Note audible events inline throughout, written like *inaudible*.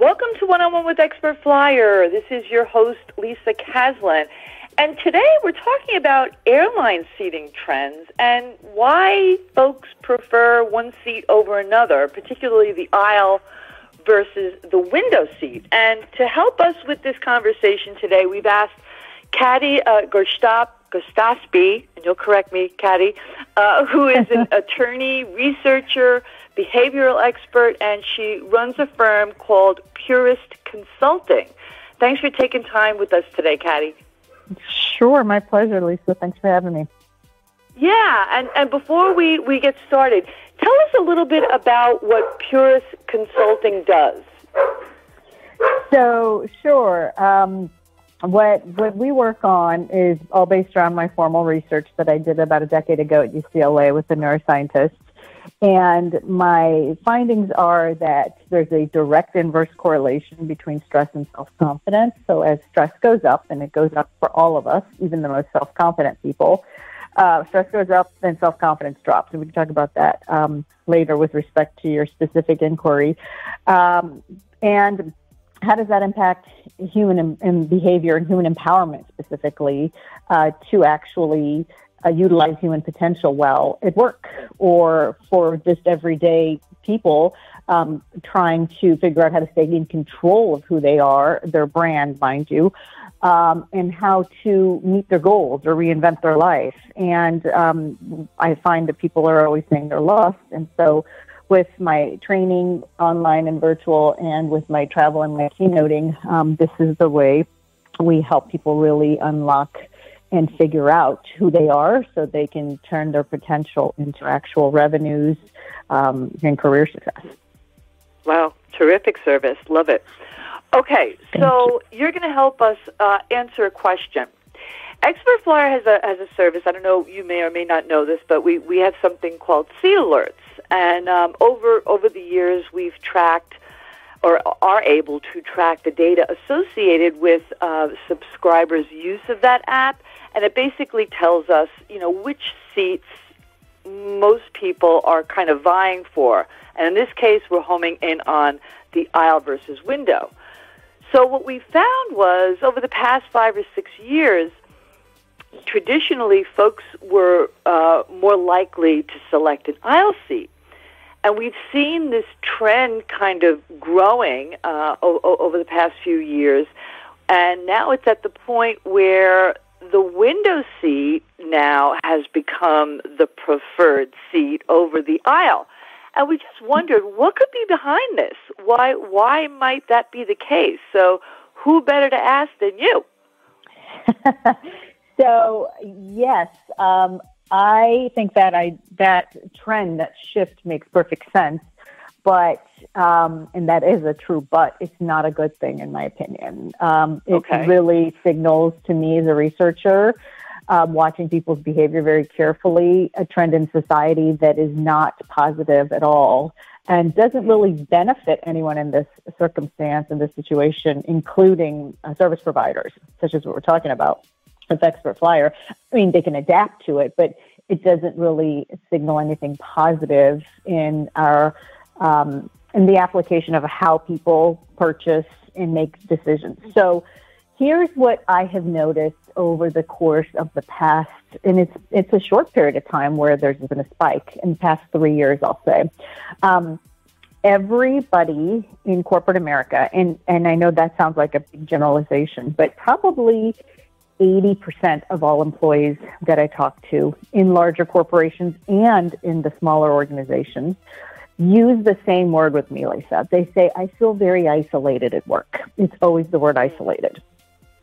Welcome to One on One with Expert Flyer. This is your host, Lisa Caslin. And today we're talking about airline seating trends and why folks prefer one seat over another, particularly the aisle versus the window seat. And to help us with this conversation today, we've asked Katy uh, Goshtasbi, and you'll correct me, Katy, uh, who is an *laughs* attorney, researcher, behavioral expert, and she runs a firm called Puris Consulting. Thanks for taking time with us today, Katy. Sure, my pleasure, Lisa. Thanks for having me. Yeah, and, and before we, we get started, tell us a little bit about what Puris Consulting does. So, sure. Um, what what we work on is all based around my formal research that I did about a decade ago at UCLA with the neuroscientists. And my findings are that there's a direct inverse correlation between stress and self confidence. So, as stress goes up, and it goes up for all of us, even the most self confident people, uh, stress goes up, then self confidence drops. And we can talk about that um, later with respect to your specific inquiry. Um, and how does that impact human em- behavior and human empowerment specifically uh, to actually uh, utilize human potential well at work or for just everyday people um, trying to figure out how to stay in control of who they are, their brand, mind you, um, and how to meet their goals or reinvent their life. And um, I find that people are always saying they're lost. And so with my training online and virtual and with my travel and my keynoting, um, this is the way we help people really unlock and figure out who they are so they can turn their potential into actual revenues um, and career success. Wow, terrific service. Love it. Okay, so you. are going to help us uh, answer a question. Expert Flyer has a has a service. I don't know. You may or may not know this, but we we have something called Seat Alerts, and um, over over the years we've tracked or are able to track the data associated with uh, subscribers' use of that app, and it basically tells us, you know, which seats most people are kind of vying for. And in this case, we're homing in on the aisle versus window. So what we found was over the past five or six years, traditionally folks were uh, more likely to select an aisle seat. And we've seen this trend kind of growing uh, o- over the past few years. And now it's at the point where the window seat now has become the preferred seat over the aisle. And we just wondered what could be behind this? Why why might that be the case? So who better to ask than you? *laughs* so yes, um, I think that I that trend, that shift makes perfect sense. But um, and that is a true but. It's not a good thing in my opinion. Um, it okay. really signals to me as a researcher um, watching people's behavior very carefully, a trend in society that is not positive at all and doesn't really benefit anyone in this circumstance, in this situation, including uh, service providers, such as what we're talking about with Expert Flyer. I mean, they can adapt to it, but it doesn't really signal anything positive in our um, in the application of how people purchase and make decisions. So here's what I have noticed over the course of the past, and it's it's a short period of time where there's been a spike in the past three years, I'll say. Um, everybody in corporate America, and and I know that sounds like a big generalization, but probably 80% of all employees that I talk to in larger corporations and in the smaller organizations use the same word with me, Lisa. They say, I feel very isolated at work. It's always the word isolated.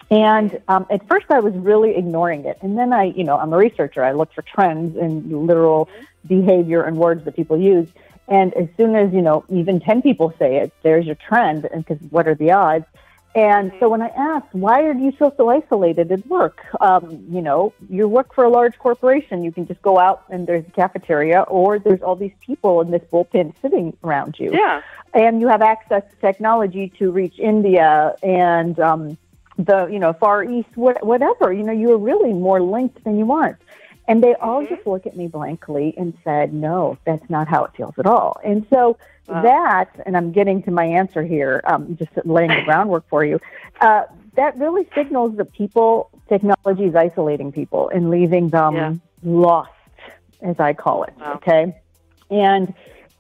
And um, at first, I was really ignoring it. And then I, you know, I'm a researcher. I look for trends in literal behavior and words that people use. And as soon as, you know, even 10 people say it, there's your trend. And because what are the odds? And so when I asked, why are you feel so isolated at work? Um, you know, you work for a large corporation. You can just go out and there's a cafeteria or there's all these people in this bullpen sitting around you. Yeah. And you have access to technology to reach India and, um, the you know far east whatever you know you're really more linked than you aren't And they all mm-hmm. just look at me blankly and said, no, that's not how it feels at all. And so wow. that, and I'm getting to my answer here, um, just laying the groundwork for you, uh, that really signals that people, technology is isolating people and leaving them yeah. lost, as I call it. Wow. Okay. And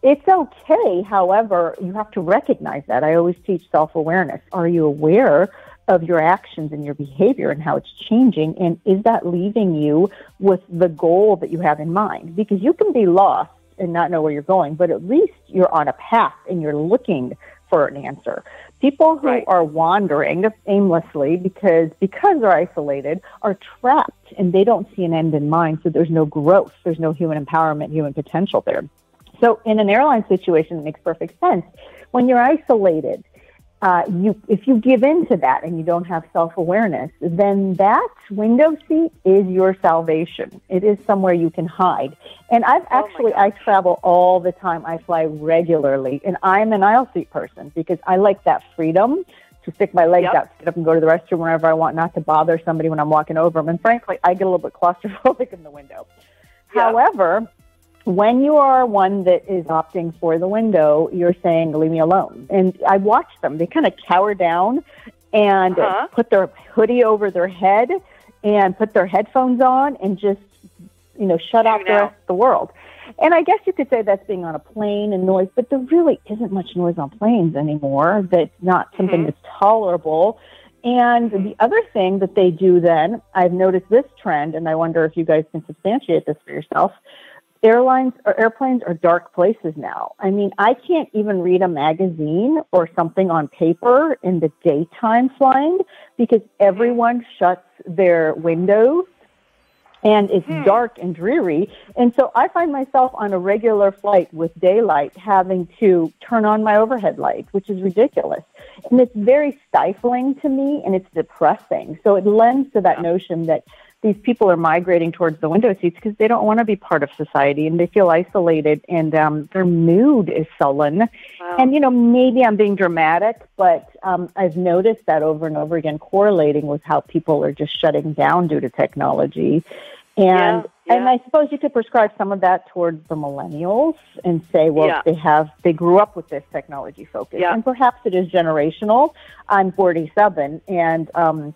it's okay. However, you have to recognize that. I always teach self awareness. Are you aware of your actions and your behavior and how it's changing? And is that leaving you with the goal that you have in mind? Because you can be lost and not know where you're going, but at least you're on a path and you're looking for an answer. People who right. are wandering aimlessly because because they're isolated are trapped and they don't see an end in mind, so there's no growth, there's no human empowerment, human potential there. So in an airline situation, it makes perfect sense. When you're isolated, uh, you if you give in to that and you don't have self awareness, then that window seat is your salvation. It is somewhere you can hide. And I've oh actually I travel all the time. I fly regularly, and I'm an aisle seat person because I like that freedom to stick my legs yep. out, sit up, and go to the restroom whenever I want, not to bother somebody when I'm walking over them. And frankly, I get a little bit claustrophobic in the window. Yep. However, when you are one that is opting for the window, you're saying, leave me alone. And I watch them. They kind of cower down and uh-huh. put their hoodie over their head and put their headphones on and just, you know, shut out the rest of the world. And I guess you could say that's being on a plane and noise, but there really isn't much noise on planes anymore. That's not something mm-hmm. that's tolerable. And the other thing that they do then, I've noticed this trend, and I wonder if you guys can substantiate this for yourself airlines or airplanes are dark places now. I mean, I can't even read a magazine or something on paper in the daytime flying because everyone shuts their windows and it's hmm. dark and dreary. And so I find myself on a regular flight with daylight having to turn on my overhead lights, which is ridiculous. And it's very stifling to me and it's depressing. So it lends to that notion that these people are migrating towards the window seats because they don't want to be part of society and they feel isolated and um, their mood is sullen. Wow. And, you know, maybe I'm being dramatic, but um, I've noticed that over and over again correlating with how people are just shutting down due to technology. And yeah, yeah. and I suppose you could prescribe some of that towards the millennials and say, well, yeah. they have they grew up with this technology focus, and perhaps it is generational. I'm 47, and um,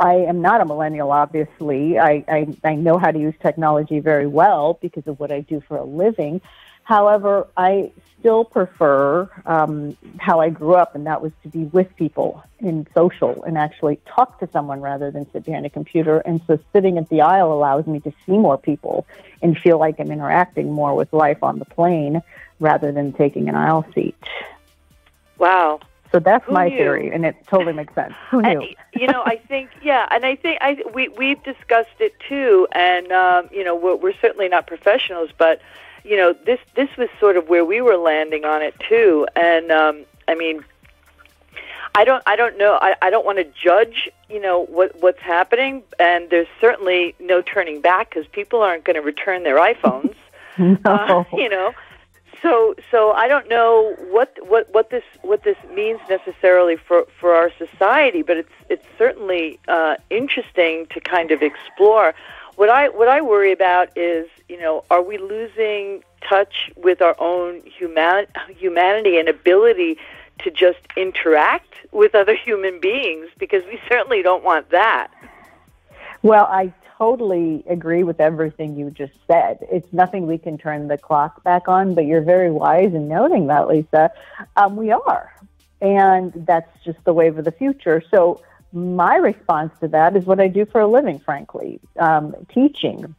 I am not a millennial, obviously. I, I, I know how to use technology very well because of what I do for a living. However, I still prefer um, how I grew up, and that was to be with people in social and actually talk to someone rather than sit behind a computer. And so sitting at the aisle allows me to see more people and feel like I'm interacting more with life on the plane rather than taking an aisle seat. Wow. So that's Who my knew? theory, and it totally makes sense. *laughs* Who knew? You know, I think yeah, and I think I we we've discussed it too, and um, you know, we're, we're certainly not professionals, but you know, this this was sort of where we were landing on it too, and um, I mean. I don't. I don't know. I, I don't want to judge. You know what what's happening, and there's certainly no turning back because people aren't going to return their iPhones. *laughs* no. Uh, you know, so so I don't know what what what this what this means necessarily for for our society, but it's it's certainly uh, interesting to kind of explore. What I what I worry about is you know are we losing touch with our own human humanity and ability to just interact with other human beings because we certainly don't want that. Well, I totally agree with everything you just said. It's nothing we can turn the clock back on, but you're very wise in noting that, Lisa. Um, we are. And that's just the wave of the future. So, my response to that is what I do for a living, frankly um, teaching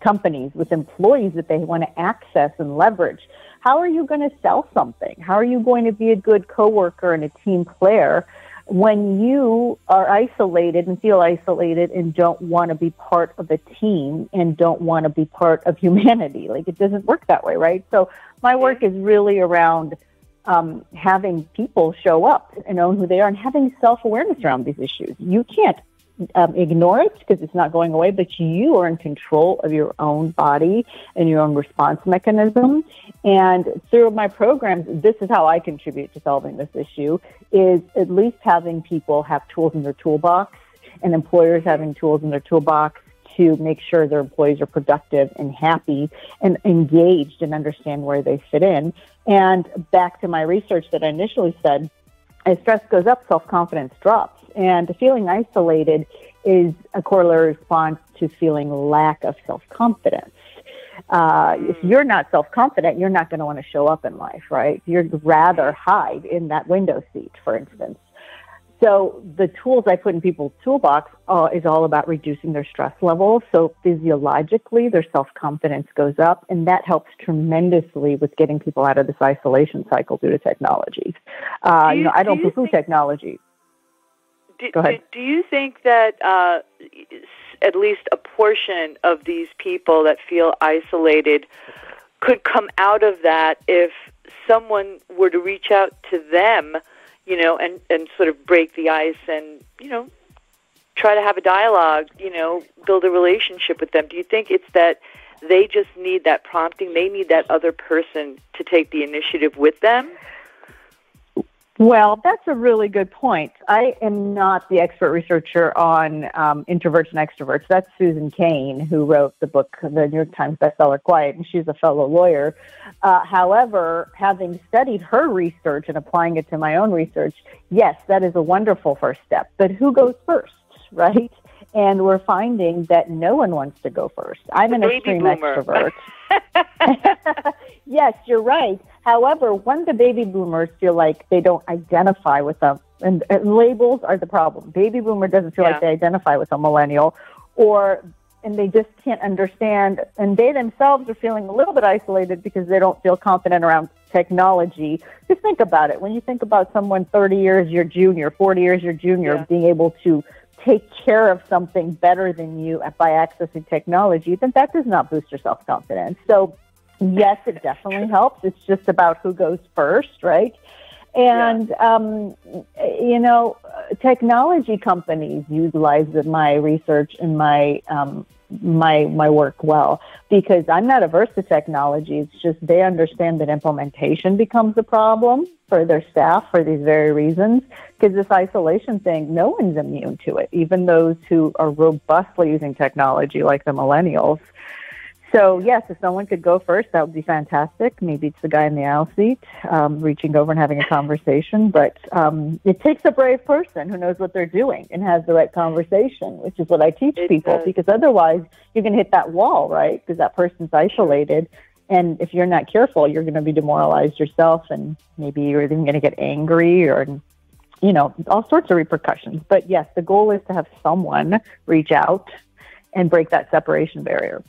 companies with employees that they want to access and leverage. How are you going to sell something? How are you going to be a good coworker and a team player when you are isolated and feel isolated and don't want to be part of a team and don't want to be part of humanity. *laughs* Like it doesn't work that way, right? So my work is really around um, having people show up and own who they are and having self awareness around these issues. You can't um, ignore it because it's not going away, but you are in control of your own body and your own response mechanism. And through my programs, this is how I contribute to solving this issue is at least having people have tools in their toolbox and employers having tools in their toolbox to make sure their employees are productive and happy and engaged and understand where they fit in. And back to my research that I initially said, as stress goes up, self confidence drops. And feeling isolated is a corollary response to feeling lack of self confidence. Uh, if mm. you're not self confident, you're not going to want to show up in life, right? You'd rather hide in that window seat, for instance. So the tools I put in people's toolbox uh, is all about reducing their stress levels. So physiologically, their self confidence goes up, and that helps tremendously with getting people out of this isolation cycle due to technology. Uh, you, you, know, I don't poo-poo technology. Do, Go ahead. Do, do you think that uh, at least a portion of these people that feel isolated could come out of that if someone were to reach out to them, you know, and, and sort of break the ice and, you know, try to have a dialogue, you know, build a relationship with them? Do you think it's that they just need that prompting? They need that other person to take the initiative with them? Well, that's a really good point. I am not the expert researcher on um, introverts and extroverts. That's Susan Cain, who wrote the book, the New York Times bestseller Quiet, and she's a fellow lawyer. Uh, however, having studied her research and applying it to my own research, yes, that is a wonderful first step. But who goes first, *laughs* right? And we're finding that no one wants to go first. I'm an extreme boomer. extrovert. *laughs* *laughs* yes, you're right. However, when the baby boomers feel like they don't identify with them, and, and labels are the problem. Baby boomer doesn't feel yeah. like they identify with a millennial, or and they just can't understand, and they themselves are feeling a little bit isolated because they don't feel confident around technology. Just think about it. When you think about someone 30 years your junior, 40 years your junior, yeah. being able to take care of something better than you by accessing technology, then that does not boost your self confidence. So, yes, it definitely helps. It's just about who goes first, right? And, yeah. um, you know, technology companies utilize my research and my um, my my work well because I'm not averse to technology. It's just they understand that implementation becomes a problem for their staff for these very reasons. Because this isolation thing, no one's immune to it, even those who are robustly using technology, like the millennials. So yes, if someone could go first, that would be fantastic. Maybe it's the guy in the aisle seat um, reaching over and having a conversation. But um, it takes a brave person who knows what they're doing and has the right conversation, which is what I teach it people. Does. Because otherwise, you're going to hit that wall, right? Because that person's isolated, and if you're not careful, you're going to be demoralized yourself, and maybe you're even going to get angry or you know all sorts of repercussions. But yes, the goal is to have someone reach out and break that separation barrier.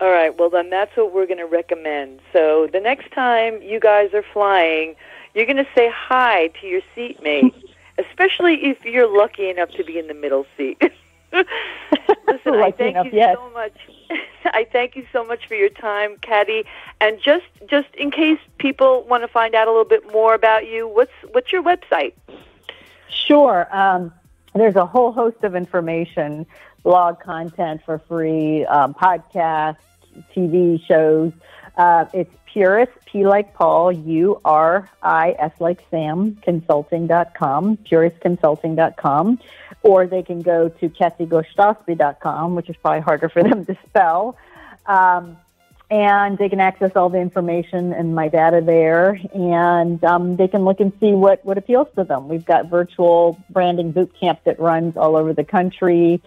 All right, well, then that's what we're going to recommend. So the next time you guys are flying, you're going to say hi to your seatmate, *laughs* especially if you're lucky enough to be in the middle seat. *laughs* Listen, I thank enough, you yes. so much. *laughs* I thank you so much for your time, Katy. And just just in case people want to find out a little bit more about you, what's what's your website? Sure. Um, there's a whole host of information, blog content for free, um, podcasts, TV shows. Uh, it's Puris, P like Paul, U R I S like Sam, consulting.com, purisconsulting.com, or they can go to katygoshtasbi.com, which is probably harder for them to spell. Um, and they can access all the information and my data there, and um, they can look and see what, what appeals to them. We've got virtual branding boot camp that runs all over the country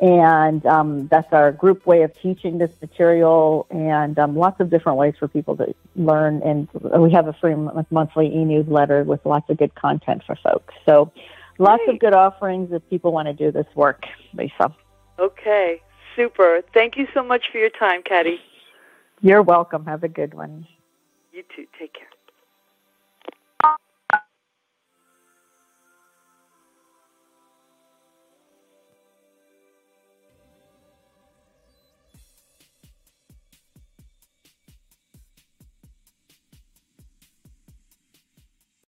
and um, that's our group way of teaching this material and um, lots of different ways for people to learn. And we have a free monthly e-newsletter with lots of good content for folks. So lots Great. of good offerings if people want to do this work lisa. Okay. Super. Thank you so much for your time Katy you're welcome. Have a good one. You too. Take care